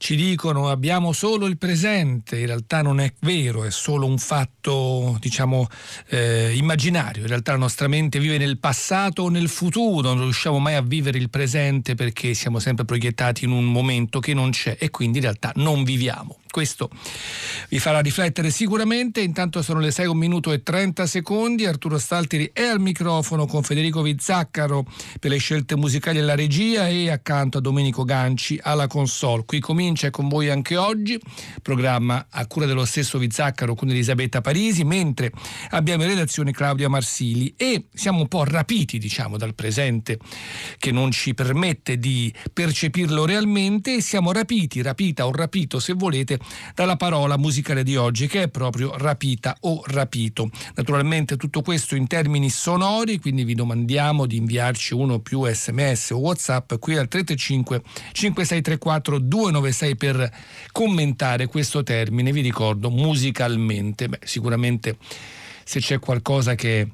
ci dicono abbiamo solo il presente, in realtà non è vero, è solo un fatto diciamo eh, immaginario, in realtà la nostra mente vive nel passato o nel futuro, non riusciamo mai a vivere il presente perché siamo sempre proiettati in un momento che non c'è e quindi in realtà non viviamo. Questo vi farà riflettere sicuramente. Intanto sono le 6, 1 minuto e 30 secondi. Arturo Stalteri è al microfono con Federico Vizzaccaro per le scelte musicali e la regia e accanto a Domenico Ganci alla console. Qui comincia con voi anche oggi, programma a cura dello stesso Vizzaccaro con Elisabetta Parisi, mentre abbiamo in redazione Claudia Marsili e siamo un po' rapiti, diciamo, dal presente che non ci permette di percepirlo realmente e siamo rapiti, rapita o rapito se volete dalla parola musicale di oggi che è proprio rapita o rapito. Naturalmente tutto questo in termini sonori, quindi vi domandiamo di inviarci uno o più sms o whatsapp qui al 335 5634 296 per commentare questo termine, vi ricordo musicalmente. Beh, sicuramente se c'è qualcosa che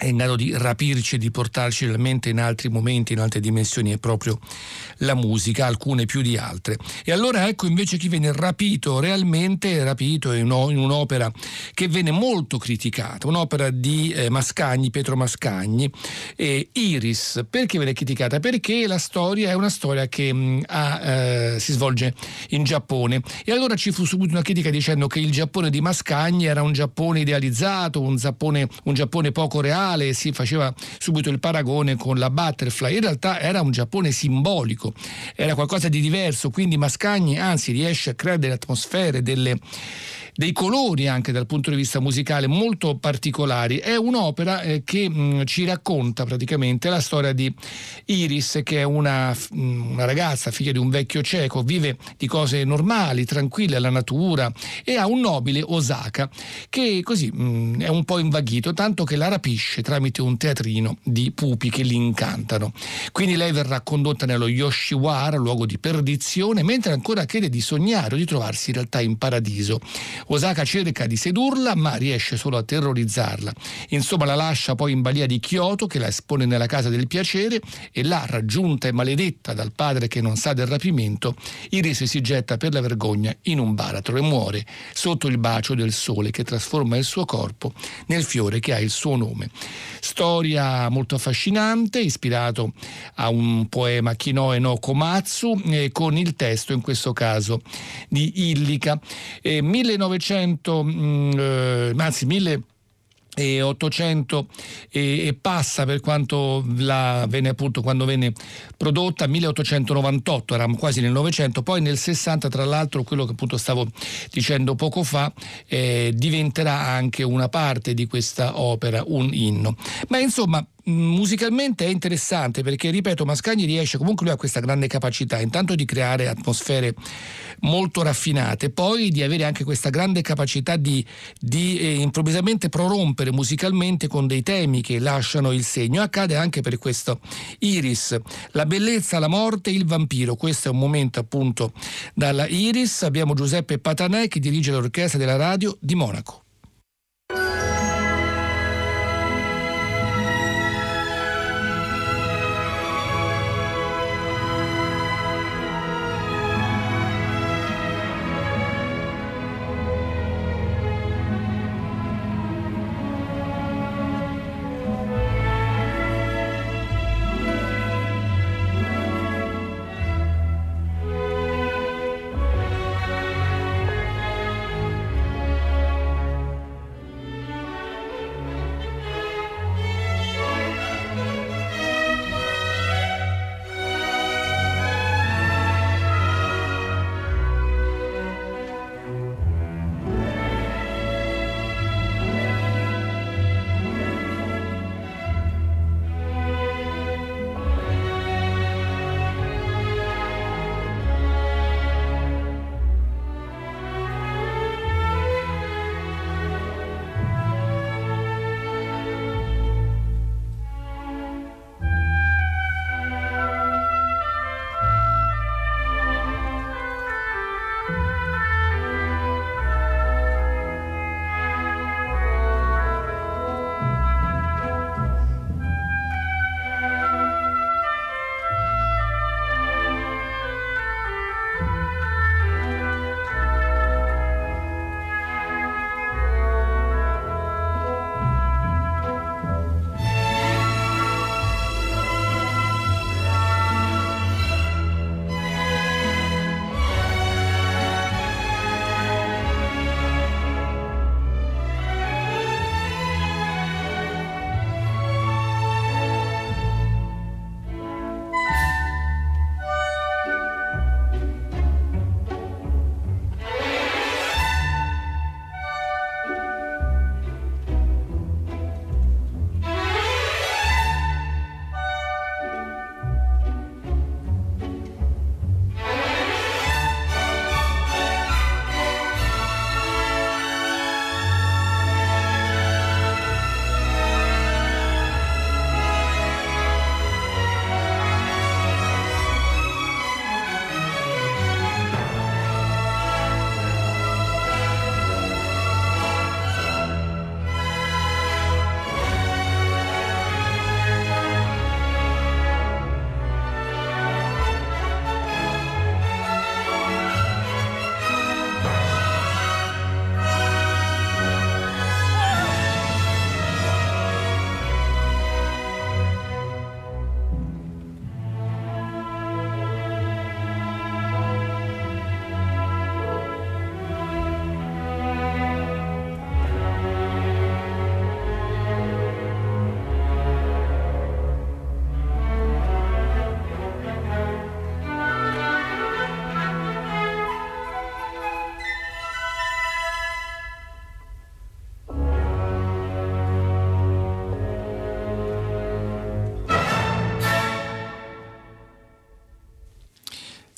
è in grado di rapirci e di portarci realmente in altri momenti, in altre dimensioni, è proprio la musica, alcune più di altre. E allora ecco invece chi viene rapito realmente, rapito in, un'opera che venne molto criticata, un'opera di eh, Mascagni, Pietro Mascagni, Iris. Perché viene criticata? Perché la storia è una storia che mm, ha, eh, si svolge in Giappone. E allora ci fu subito una critica dicendo che il Giappone di Mascagni era un Giappone idealizzato, un Giappone, un Giappone poco reale, quale si faceva subito il paragone con la Butterfly. In realtà era un Giappone simbolico, era qualcosa di diverso, quindi Mascagni anzi riesce a creare delle atmosfere, delle dei colori anche dal punto di vista musicale molto particolari. È un'opera eh, che mh, mm, ci racconta praticamente la storia di Iris, che è una, mh, mm, una, ragazza, figlia di un vecchio cieco, vive di cose normali, tranquille alla natura e ha un nobile Osaka che così mh, mm, è un po' invaghito, tanto che la rapisce tramite un teatrino di pupi che li incantano. Quindi lei verrà condotta nello Yoshiwara, luogo di perdizione, mentre ancora crede di sognare o di trovarsi in realtà in paradiso. Osaka cerca di sedurla ma riesce solo a terrorizzarla. Insomma la lascia poi in balia di Kyoto che la espone nella casa del piacere e là, raggiunta e maledetta dal padre che non sa del rapimento, Iris si getta per la vergogna in un baratro e muore sotto il bacio del sole che trasforma il suo corpo nel fiore che ha il suo nome. Storia molto affascinante, ispirato a un poema Kinoe no Komatsu, eh, con il testo in questo caso di Illica. Eh, 1900, mh, eh, anzi 1000 e 800 e, e, passa per quanto la, venne appunto quando venne prodotta 1898 eravamo quasi nel 900 poi nel 60 tra l'altro quello che appunto stavo dicendo poco fa eh, diventerà anche una parte di questa opera un inno. Ma insomma musicalmente è interessante perché, ripeto, Mascagni riesce comunque lui ha questa grande capacità intanto di creare atmosfere molto raffinate, poi di avere anche questa grande capacità di, di eh, improvvisamente prorompere musicalmente con dei temi che lasciano il segno. Accade anche per questo Iris, la bellezza, la morte, il vampiro. Questo è un momento appunto dalla Iris. Abbiamo Giuseppe Patanè che dirige l'orchestra della radio di Monaco.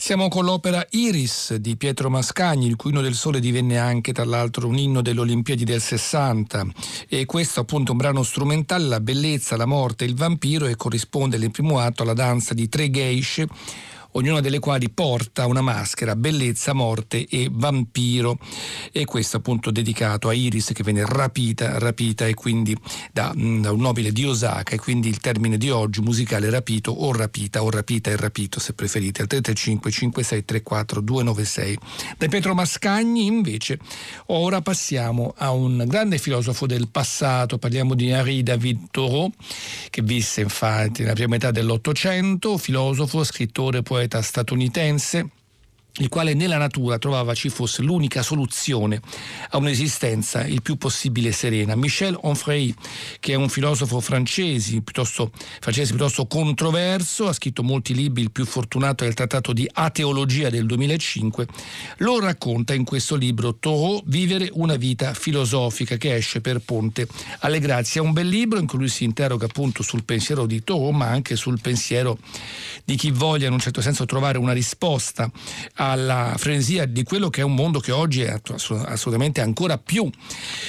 Siamo con l'opera Iris di Pietro Mascagni, il cui inno del sole divenne anche tra l'altro un inno delle Olimpiadi del 60 e questo appunto un brano strumentale, la bellezza, la morte, il vampiro e corrisponde nel primo atto alla danza di tre geishe ognuna delle quali porta una maschera, bellezza, morte e vampiro. E questo appunto dedicato a Iris che viene rapita, rapita e quindi da, mm, da un nobile di Osaka e quindi il termine di oggi musicale rapito o rapita o rapita e rapito se preferite al 335 5634 296. Da Pietro Mascagni invece ora passiamo a un grande filosofo del passato, parliamo di Henri David Thoreau che visse infatti nella prima metà dell'Ottocento, filosofo, scrittore, poeta poeta statunitense il quale nella natura trovava ci fosse l'unica soluzione a un'esistenza il più possibile serena. Michel Onfray, che è un filosofo francese piuttosto, francese piuttosto controverso, ha scritto molti libri, il più fortunato è il trattato di ateologia del 2005, lo racconta in questo libro Thoreau, Vivere una vita filosofica, che esce per Ponte alle Grazie. È un bel libro in cui lui si interroga appunto sul pensiero di Thoreau, ma anche sul pensiero di chi voglia in un certo senso trovare una risposta alla frenesia di quello che è un mondo che oggi è assolutamente ancora più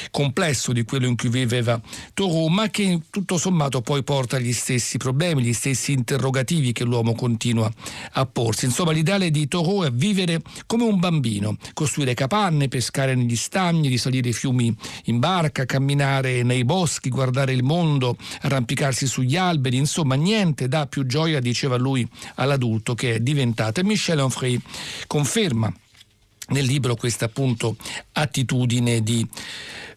complesso di quello in cui viveva Thoreau, ma che tutto sommato poi porta gli stessi problemi, gli stessi interrogativi che l'uomo continua a porsi. Insomma, l'ideale di Thoreau è vivere come un bambino, costruire capanne, pescare negli stagni, risalire i fiumi in barca, camminare nei boschi, guardare il mondo, arrampicarsi sugli alberi, insomma niente dà più gioia, diceva lui, all'adulto che è diventato. E Michel Onfray conferma nel libro questa appunto attitudine di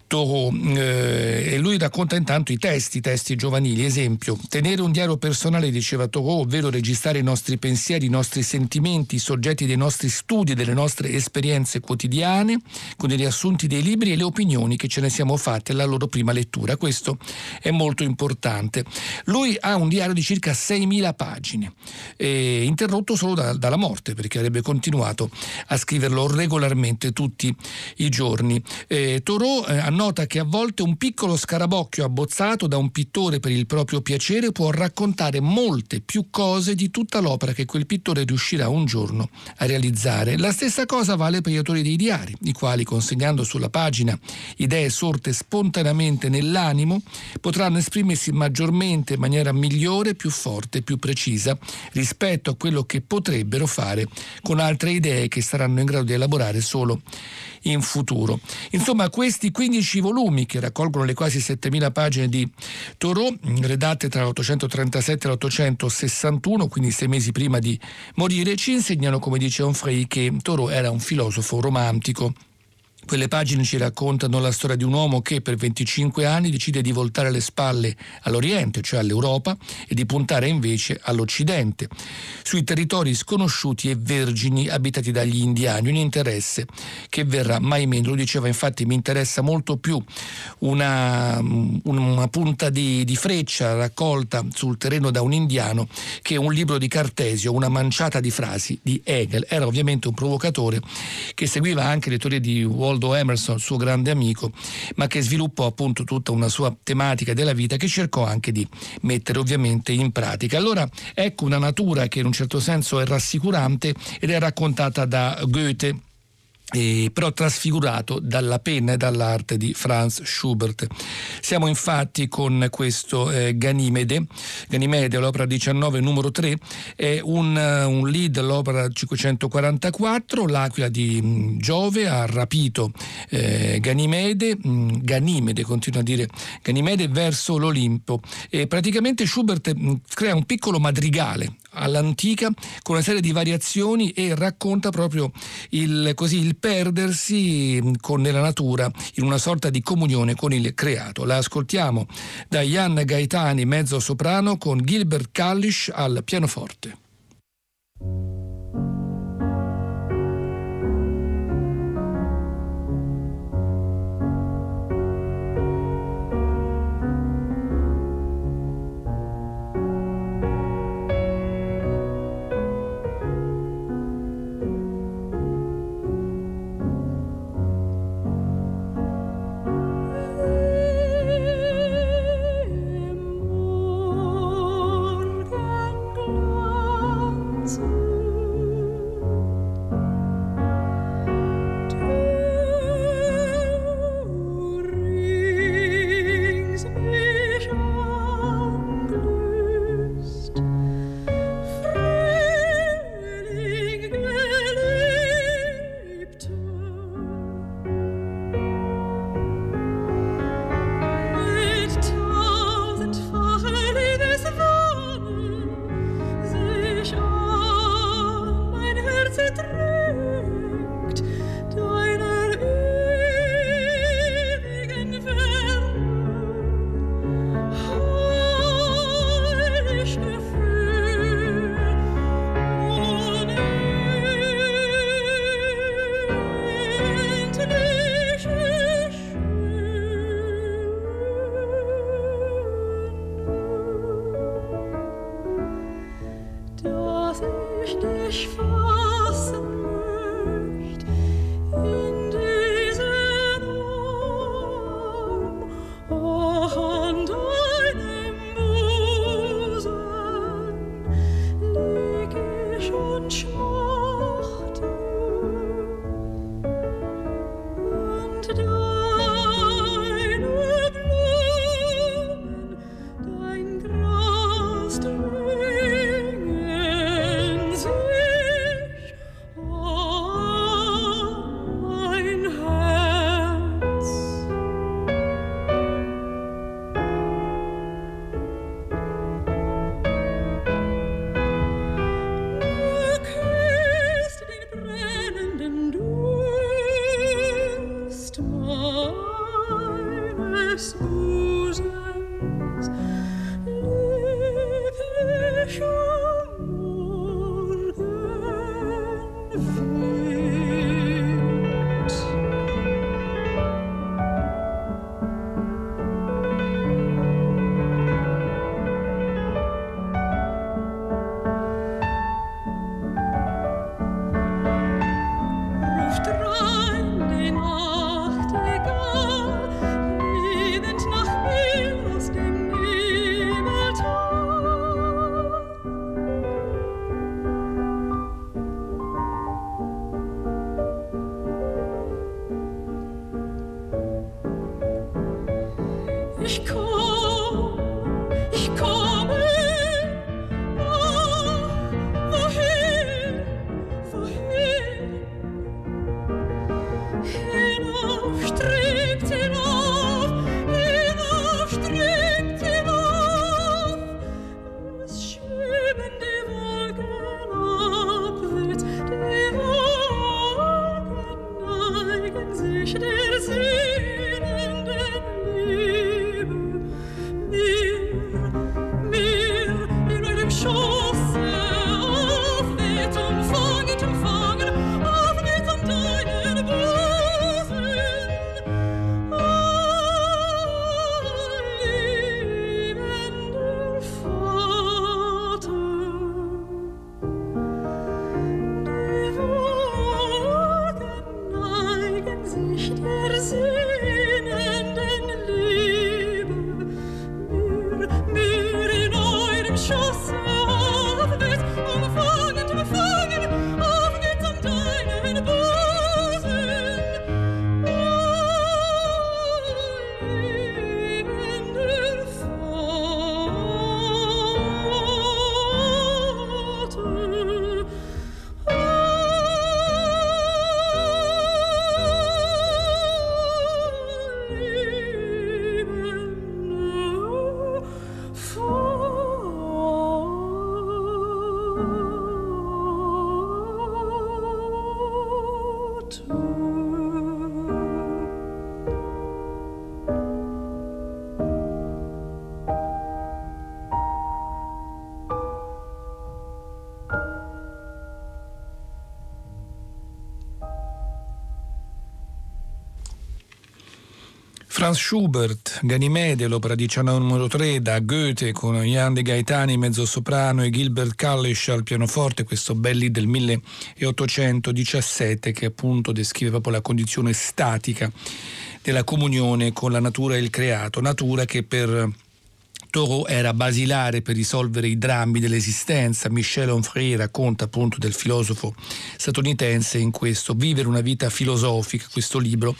Thoreau eh, e lui racconta intanto i testi, i testi giovanili, esempio, tenere un diario personale, diceva Thoreau, ovvero registrare i nostri pensieri, i nostri sentimenti, i soggetti dei nostri studi, delle nostre esperienze quotidiane, con i riassunti dei libri e le opinioni che ce ne siamo fatte alla loro prima lettura. Questo è molto importante. Lui ha un diario di circa 6.000 pagine, eh, interrotto solo da, dalla morte, perché avrebbe continuato a scriverlo regolarmente tutti i giorni. Eh, Thoreau eh, annota che a volte un piccolo scarabocchio abbozzato da un pittore per il proprio piacere può raccontare molte più cose di tutta l'opera che quel pittore riuscirà un giorno a realizzare. La stessa cosa vale per gli autori dei diari, i quali, consegnando sulla pagina idee sorte spontaneamente nell'animo, potranno esprimersi maggiormente in maniera migliore, più forte, più precisa rispetto a quello che potrebbero fare con altre idee che saranno in grado di elaborare solo in futuro. Insomma, questi 15 volumi che raccolgono le quasi 7000 pagine di Thoreau, redatte tra l'837 e l'861, quindi sei mesi prima di morire, ci insegnano, come dice Onfray, che Thoreau era un filosofo romantico quelle pagine ci raccontano la storia di un uomo che per 25 anni decide di voltare le spalle all'Oriente, cioè all'Europa, e di puntare invece all'Occidente, sui territori sconosciuti e vergini abitati dagli indiani, un interesse che verrà mai meno. Lo diceva infatti mi interessa molto più una, una punta di, di freccia raccolta sul terreno da un indiano che un libro di Cartesio, una manciata di frasi di Hegel. Era ovviamente un provocatore che seguiva anche le teorie di Walt Waldo Emerson, suo grande amico, ma che sviluppò appunto tutta una sua tematica della vita che cercò anche di mettere ovviamente in pratica. Allora ecco una natura che in un certo senso è rassicurante ed è raccontata da Goethe eh, però trasfigurato dalla penna e dall'arte di Franz Schubert. Siamo infatti con questo eh, Ganimede, Ganimede, l'opera 19, numero 3, è un, un lead, l'opera 544, l'aquila di mh, mm, Giove ha rapito eh, Ganimede, mh, mm, Ganimede continua a dire Ganimede verso l'Olimpo. E praticamente Schubert mh, mm, crea un piccolo madrigale all'antica con una serie di variazioni e racconta proprio il, così, il perdersi con, nella natura in una sorta di comunione con il creato. La ascoltiamo da Jan Gaetani, mezzo soprano, con Gilbert Kallisch al pianoforte. Franz Schubert, Ganimede, l'opera di Ciano numero 3, da Goethe con Jan de Gaetani mezzosoprano e Gilbert Kallisch al pianoforte, questo belli del 1817 che appunto descrive proprio la condizione statica della comunione con la natura e il creato, natura che per Thoreau era basilare per risolvere i drammi dell'esistenza. Michel Onfray racconta appunto del filosofo statunitense in questo Vivere una vita filosofica, questo libro,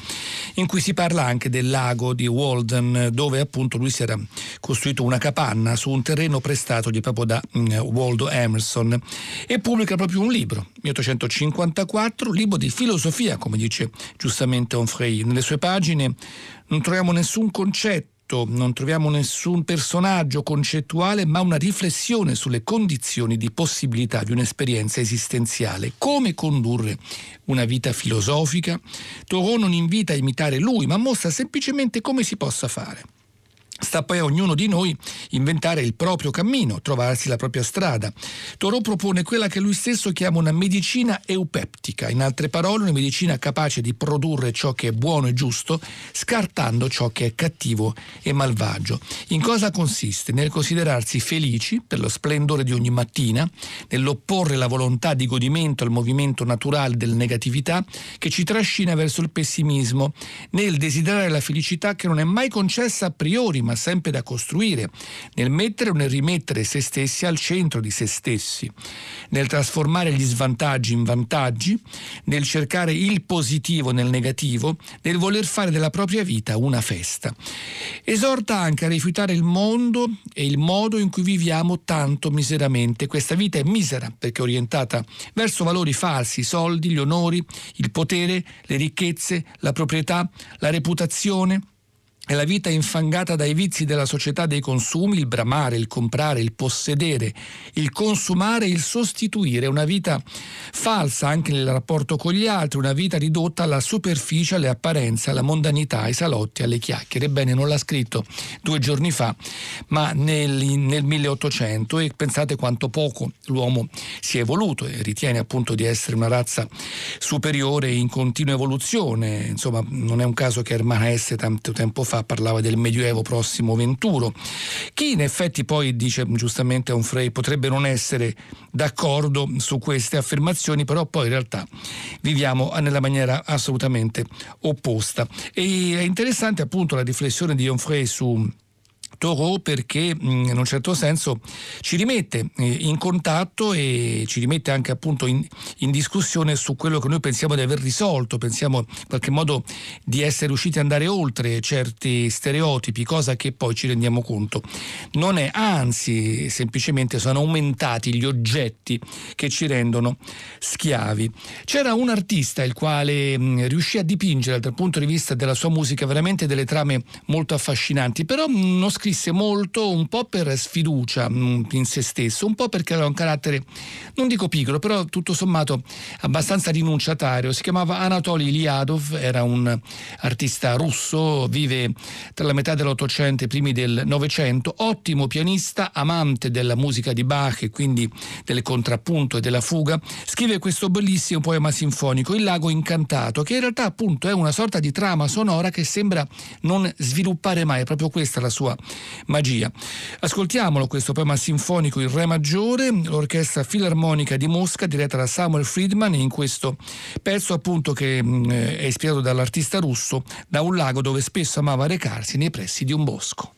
in cui si parla anche del lago di Walden, dove appunto lui si era costruito una capanna su un terreno prestatogli proprio da um, Waldo Emerson e pubblica proprio un libro, 1854, libro di filosofia, come dice giustamente Onfray. Nelle sue pagine non troviamo nessun concetto non troviamo nessun personaggio concettuale, ma una riflessione sulle condizioni di possibilità di un'esperienza esistenziale. Come condurre una vita filosofica? Thoreau non invita a imitare lui, ma mostra semplicemente come si possa fare. Sta poi a ognuno di noi inventare il proprio cammino, trovarsi la propria strada. Toro propone quella che lui stesso chiama una medicina eupeptica, in altre parole una medicina capace di produrre ciò che è buono e giusto, scartando ciò che è cattivo e malvagio. In cosa consiste? Nel considerarsi felici per lo splendore di ogni mattina, nell'opporre la volontà di godimento al movimento naturale della negatività che ci trascina verso il pessimismo, nel desiderare la felicità che non è mai concessa a priori, ma sempre da costruire, nel mettere o nel rimettere se stessi al centro di se stessi, nel trasformare gli svantaggi in vantaggi, nel cercare il positivo nel negativo, nel voler fare della propria vita una festa. Esorta anche a rifiutare il mondo e il modo in cui viviamo tanto miseramente. Questa vita è misera perché è orientata verso valori falsi, i soldi, gli onori, il potere, le ricchezze, la proprietà, la reputazione è la vita infangata dai vizi della società dei consumi, il bramare, il comprare, il possedere, il consumare, il sostituire, una vita falsa anche nel rapporto con gli altri, una vita ridotta alla superficie, alle apparenze, alla mondanità, ai salotti, alle chiacchiere. Ebbene, non l'ha scritto due giorni fa, ma nel, nel 1800 e pensate quanto poco l'uomo si è evoluto e ritiene appunto di essere una razza superiore in continua evoluzione. Insomma, non è un caso che Hermann Hesse tanto tempo fa fa parlava del Medioevo prossimo venturo. Chi in effetti poi dice giustamente Onfray potrebbe non essere d'accordo su queste affermazioni, però poi in realtà viviamo nella maniera assolutamente opposta. E è interessante appunto la riflessione di Onfray su Thoreau perché in un certo senso ci rimette eh, in contatto e ci rimette anche appunto in, in, discussione su quello che noi pensiamo di aver risolto, pensiamo in qualche modo di essere riusciti ad andare oltre certi stereotipi, cosa che poi ci rendiamo conto non è, anzi semplicemente sono aumentati gli oggetti che ci rendono schiavi. C'era un artista il quale riuscì a dipingere dal punto di vista della sua musica veramente delle trame molto affascinanti, però non scrisse scrisse molto un po' per sfiducia mm, in se stesso, un po' perché aveva un carattere, non dico piccolo, però tutto sommato abbastanza rinunciatario. Si chiamava Anatoly Liadov, era un artista russo, vive tra la metà dell'Ottocento e i primi del Novecento, ottimo pianista, amante della musica di Bach e quindi del contrappunto e della fuga. Scrive questo bellissimo poema sinfonico, Il lago incantato, che in realtà appunto è una sorta di trama sonora che sembra non sviluppare mai, è proprio questa la sua magia. Ascoltiamolo questo poema sinfonico in Re maggiore, l'orchestra filarmonica di Mosca diretta da Samuel Friedman in questo pezzo appunto che mm, è ispirato dall'artista russo da un lago dove spesso amava recarsi nei pressi di un bosco.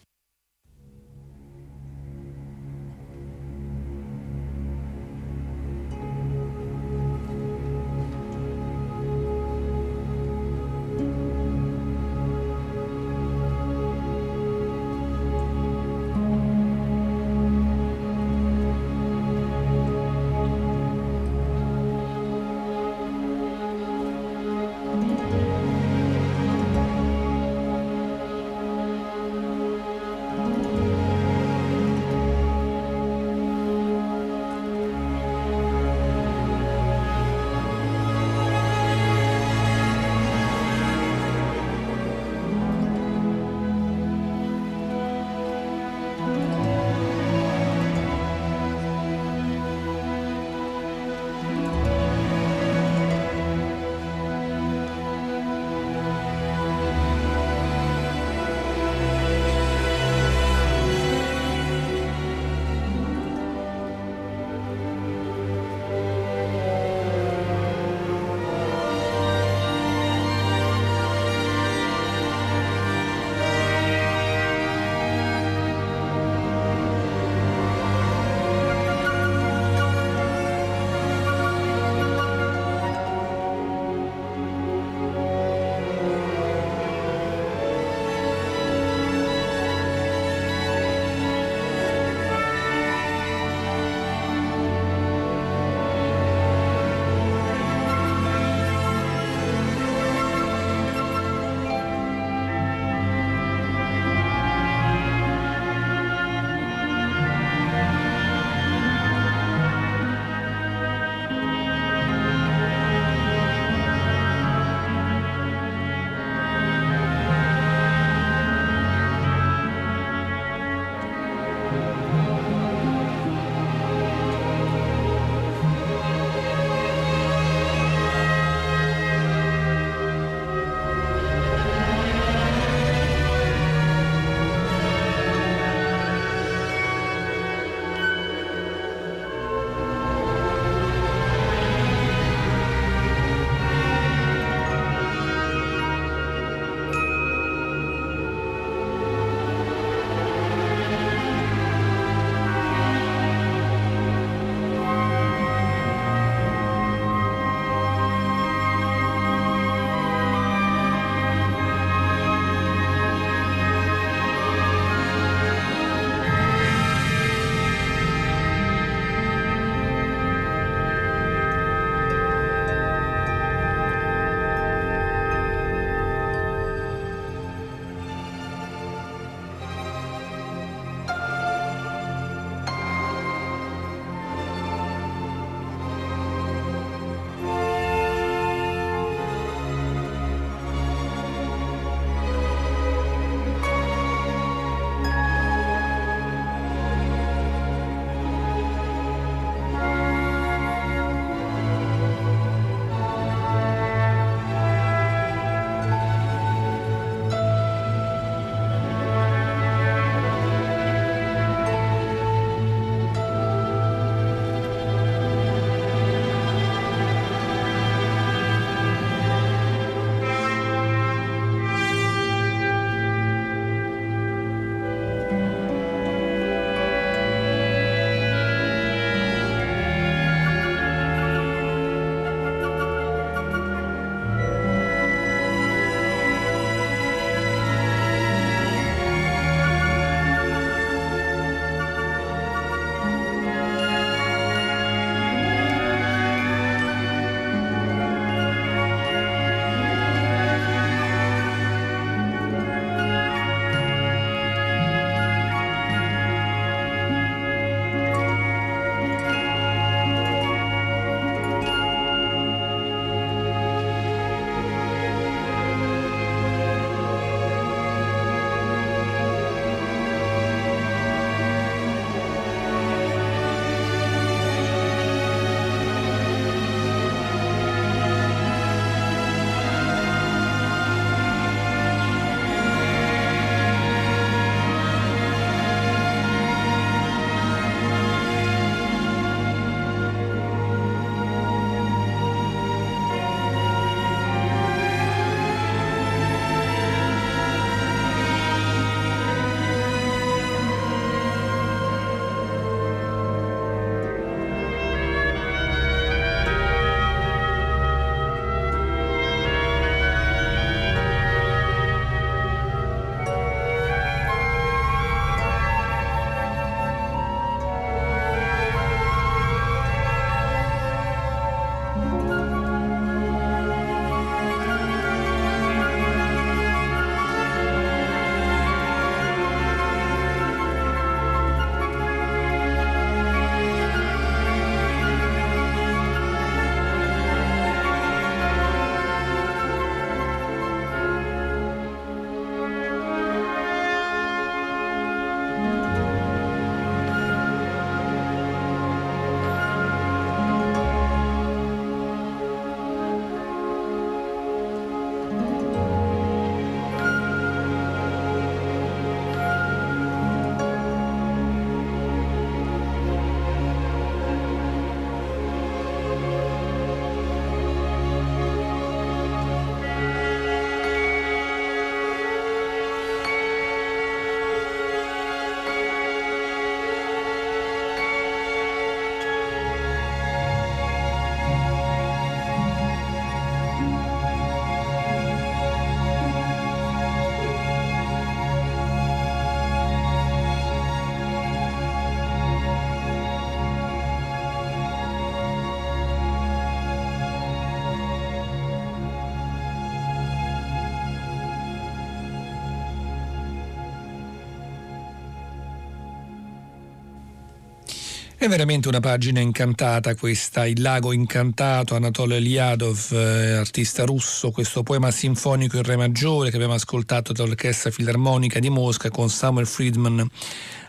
È veramente una pagina incantata questa, Il lago incantato, Anatoly Eliadov, eh, artista russo, questo poema sinfonico in re maggiore che abbiamo ascoltato dall'Orchestra Filarmonica di Mosca con Samuel Friedman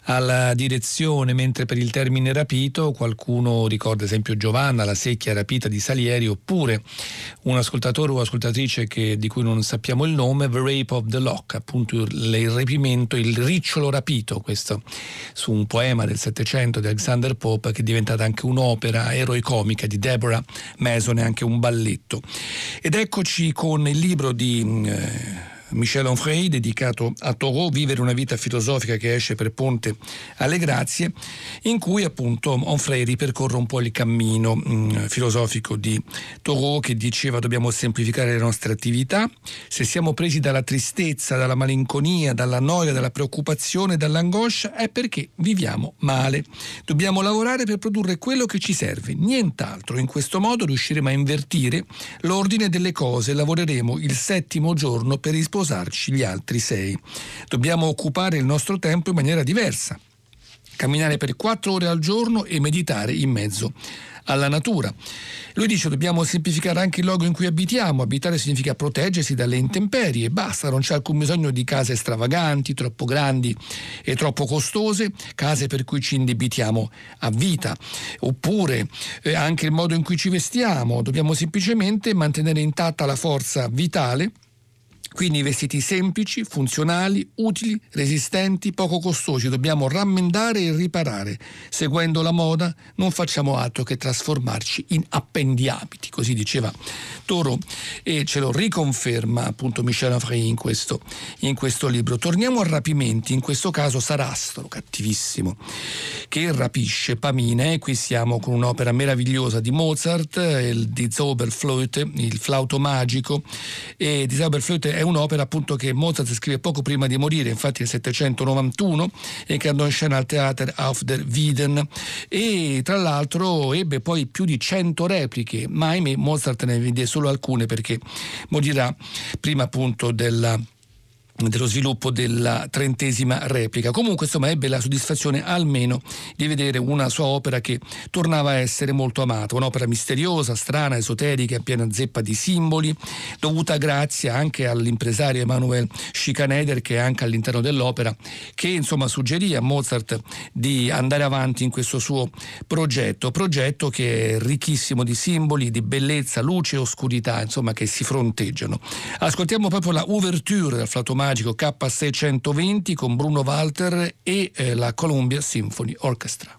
alla direzione, mentre per il termine rapito qualcuno ricorda esempio Giovanna, la secchia rapita di Salieri, oppure un ascoltatore o ascoltatrice che, di cui non sappiamo il nome, The Rape of the Lock, appunto il rapimento, il ricciolo rapito, questo su un poema del Settecento di Alexander Pope che è diventata anche un'opera eroicomica di Deborah Mason e anche un balletto. Ed eccoci con il libro di... Eh, Michel Onfray, dedicato a Thoreau, Vivere una vita filosofica che esce per Ponte alle Grazie, in cui appunto Onfray ripercorre un po' il cammino mh, mm, filosofico di Thoreau che diceva dobbiamo semplificare le nostre attività, se siamo presi dalla tristezza, dalla malinconia, dalla noia, dalla preoccupazione, dall'angoscia, è perché viviamo male. Dobbiamo lavorare per produrre quello che ci serve, nient'altro. In questo modo riusciremo a invertire l'ordine delle cose, lavoreremo il settimo giorno per rispondere sposarci gli altri sei. Dobbiamo occupare il nostro tempo in maniera diversa. Camminare per quattro ore al giorno e meditare in mezzo alla natura. Lui dice dobbiamo semplificare anche il luogo in cui abitiamo, abitare significa proteggersi dalle intemperie, basta, non c'è alcun bisogno di case stravaganti, troppo grandi e troppo costose, case per cui ci indebitiamo a vita, oppure eh, anche il modo in cui ci vestiamo, dobbiamo semplicemente mantenere intatta la forza vitale quindi vestiti semplici, funzionali, utili, resistenti, poco costosi. Dobbiamo rammendare e riparare. Seguendo la moda non facciamo altro che trasformarci in appendiabiti, così diceva Toro e ce lo riconferma appunto Michel Afray in questo, in questo libro. Torniamo a rapimenti, in questo caso Sarastro, cattivissimo, che rapisce Pamina e qui siamo con un'opera meravigliosa di Mozart, il di Zauberflöte, il flauto magico e di Zauberflöte è un'opera appunto che Mozart scrive poco prima di morire, infatti nel 791, e che andò in scena al Theater auf der Wieden. E tra l'altro ebbe poi più di 100 repliche, ma ahimè Mozart ne vide solo alcune perché morirà prima appunto della dello sviluppo della trentesima replica. Comunque insomma ebbe la soddisfazione almeno di vedere una sua opera che tornava a essere molto amata, un'opera misteriosa, strana, esoterica, piena zeppa di simboli, dovuta grazie anche all'impresario Emanuel Schikaneder che è anche all'interno dell'opera, che insomma suggerì a Mozart di andare avanti in questo suo progetto, progetto che è ricchissimo di simboli, di bellezza, luce e oscurità, insomma che si fronteggiano. Ascoltiamo proprio la ouverture del flauto magico K620 con Bruno Walter e eh, la Columbia Symphony Orchestra.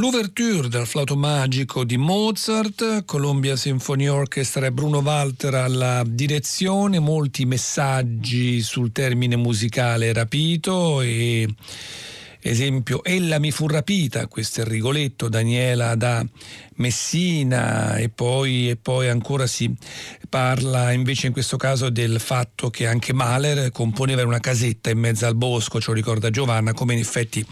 L'ouverture dal flauto magico di Mozart, Columbia Symphony Orchestra e Bruno Walter alla direzione, molti messaggi sul termine musicale rapito e esempio Ella mi fu rapita, questo è il Rigoletto, Daniela da Messina e poi, e poi, ancora si parla invece in questo caso del fatto che anche Mahler componeva una casetta in mezzo al bosco, ce ricorda Giovanna, come in effetti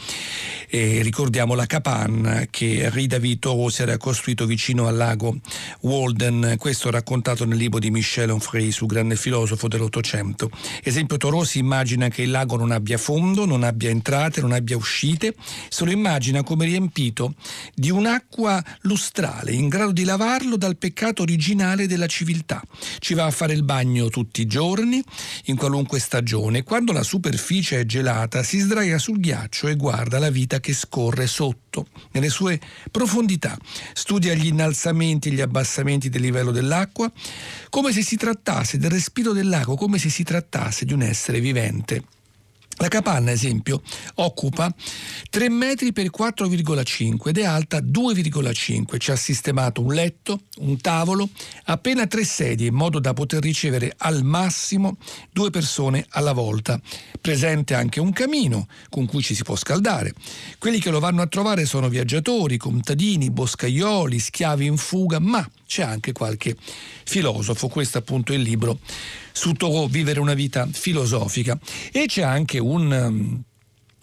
eh, ricordiamo la capanna che Rida Vito si era costruito vicino al lago Walden, questo raccontato nel libro di Michel Onfray su grande filosofo dell'Ottocento. Esempio Torosi immagina che il lago non abbia fondo, non abbia entrate, non abbia uscite, se lo immagina come riempito di un'acqua lustrata magistrale in grado di lavarlo dal peccato originale della civiltà. Ci va a fare il bagno tutti i giorni, in qualunque stagione. Quando la superficie è gelata, si sdraia sul ghiaccio e guarda la vita che scorre sotto, nelle sue profondità. Studia gli innalzamenti e gli abbassamenti del livello dell'acqua, come se si trattasse del respiro dell'acqua, come se si trattasse di un essere vivente. La capanna, esempio, occupa 3 metri per 4,5 ed è alta 2,5. Ci ha sistemato un letto, un tavolo, appena tre sedie in modo da poter ricevere al massimo due persone alla volta. Presente anche un camino con cui ci si può scaldare. Quelli che lo vanno a trovare sono viaggiatori, contadini, boscaioli, schiavi in fuga, ma c'è anche qualche filosofo. Questo appunto è il libro su Thoreau, Vivere una vita filosofica. E c'è anche un um,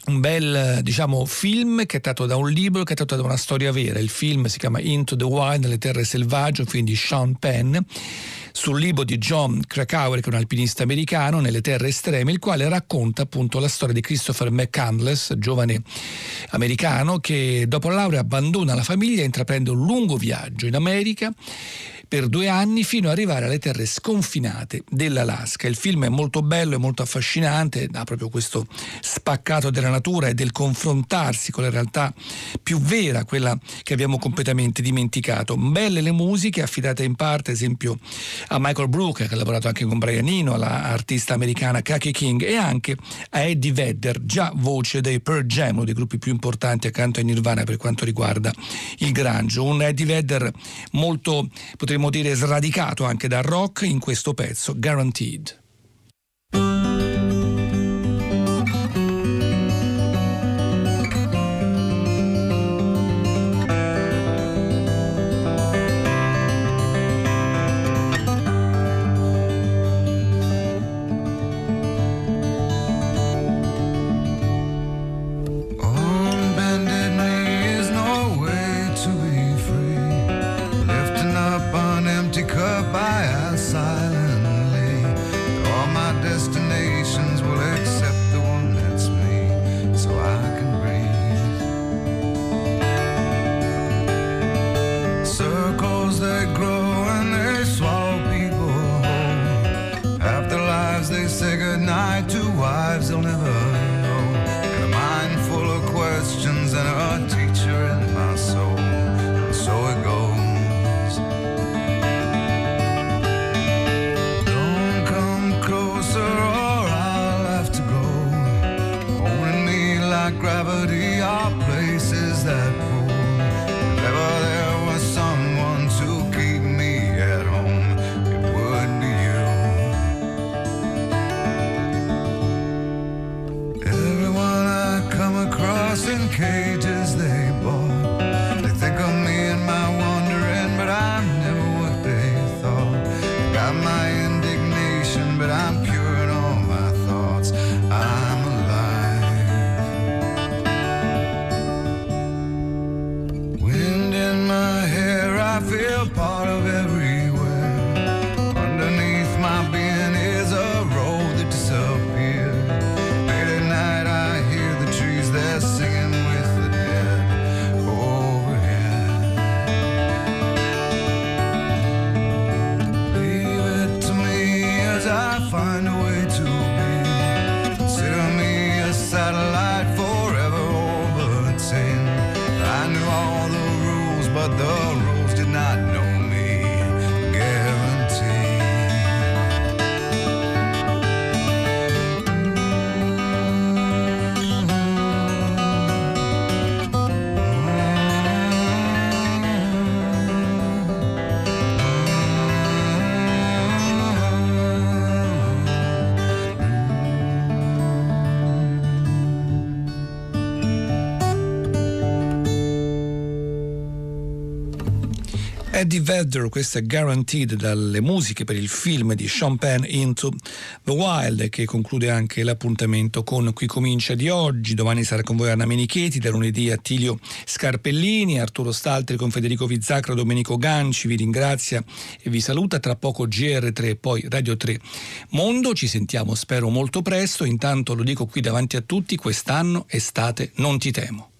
un bel diciamo, film che è tratto da un libro che è tratto da una storia vera. Il film si chiama Into the Wild, Le terre selvagge, un di Sean Penn sul libro di John Krakauer, che è un alpinista americano, nelle terre estreme, il quale racconta appunto la storia di Christopher McCandless, giovane americano che dopo la laurea abbandona la famiglia e intraprende un lungo viaggio in America per due anni fino ad arrivare alle terre sconfinate dell'Alaska. Il film è molto bello e molto affascinante, ha proprio questo spaccato della natura e del confrontarsi con la realtà più vera, quella che abbiamo completamente dimenticato. Belle le musiche, affidate in parte, ad esempio, a Michael Brooker, che ha lavorato anche con Brian Eno, all'artista americana Kaki King, e anche a Eddie Vedder, già voce dei Pearl Jam, uno dei gruppi più importanti accanto a Nirvana per quanto riguarda il grunge. Un Eddie Vedder molto, potremmo potremmo dire sradicato anche dal rock in questo pezzo, Guaranteed. Eddie Vedder, questa è Guaranteed dalle musiche per il film di Sean Penn Into the Wild che conclude anche l'appuntamento con Qui comincia di oggi, domani sarà con voi Anna Menicheti, da lunedì Attilio Scarpellini, Arturo Staltri con Federico Vizzacra, Domenico Ganci, vi ringrazia e vi saluta, tra poco GR3 e poi Radio 3 Mondo, ci sentiamo spero molto presto, intanto lo dico qui davanti a tutti, quest'anno estate non ti temo.